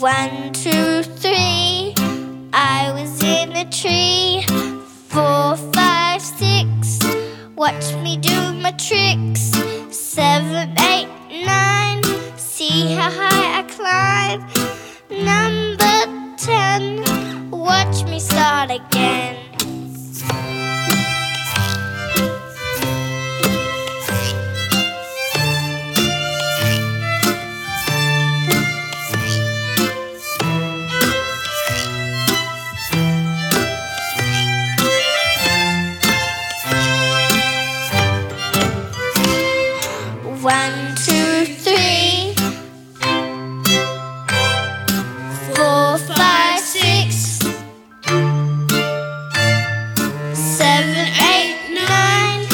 One, two, three. I was in a tree. Four, five, six. Watch me do my tricks. Seven, eight, nine. See how high I climb. Number ten. Watch me start again. One, two, three, four, five, six, seven, eight, nine.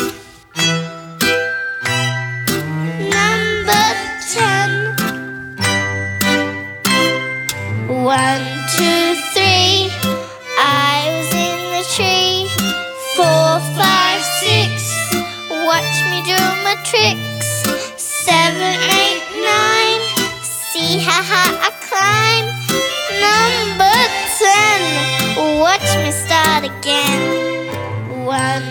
Number ten. One, two, three. I was in the tree. Four, five, six. Watch me do my tricks. Seven, eight, nine. See how high I climb. Number ten. Watch me start again. One,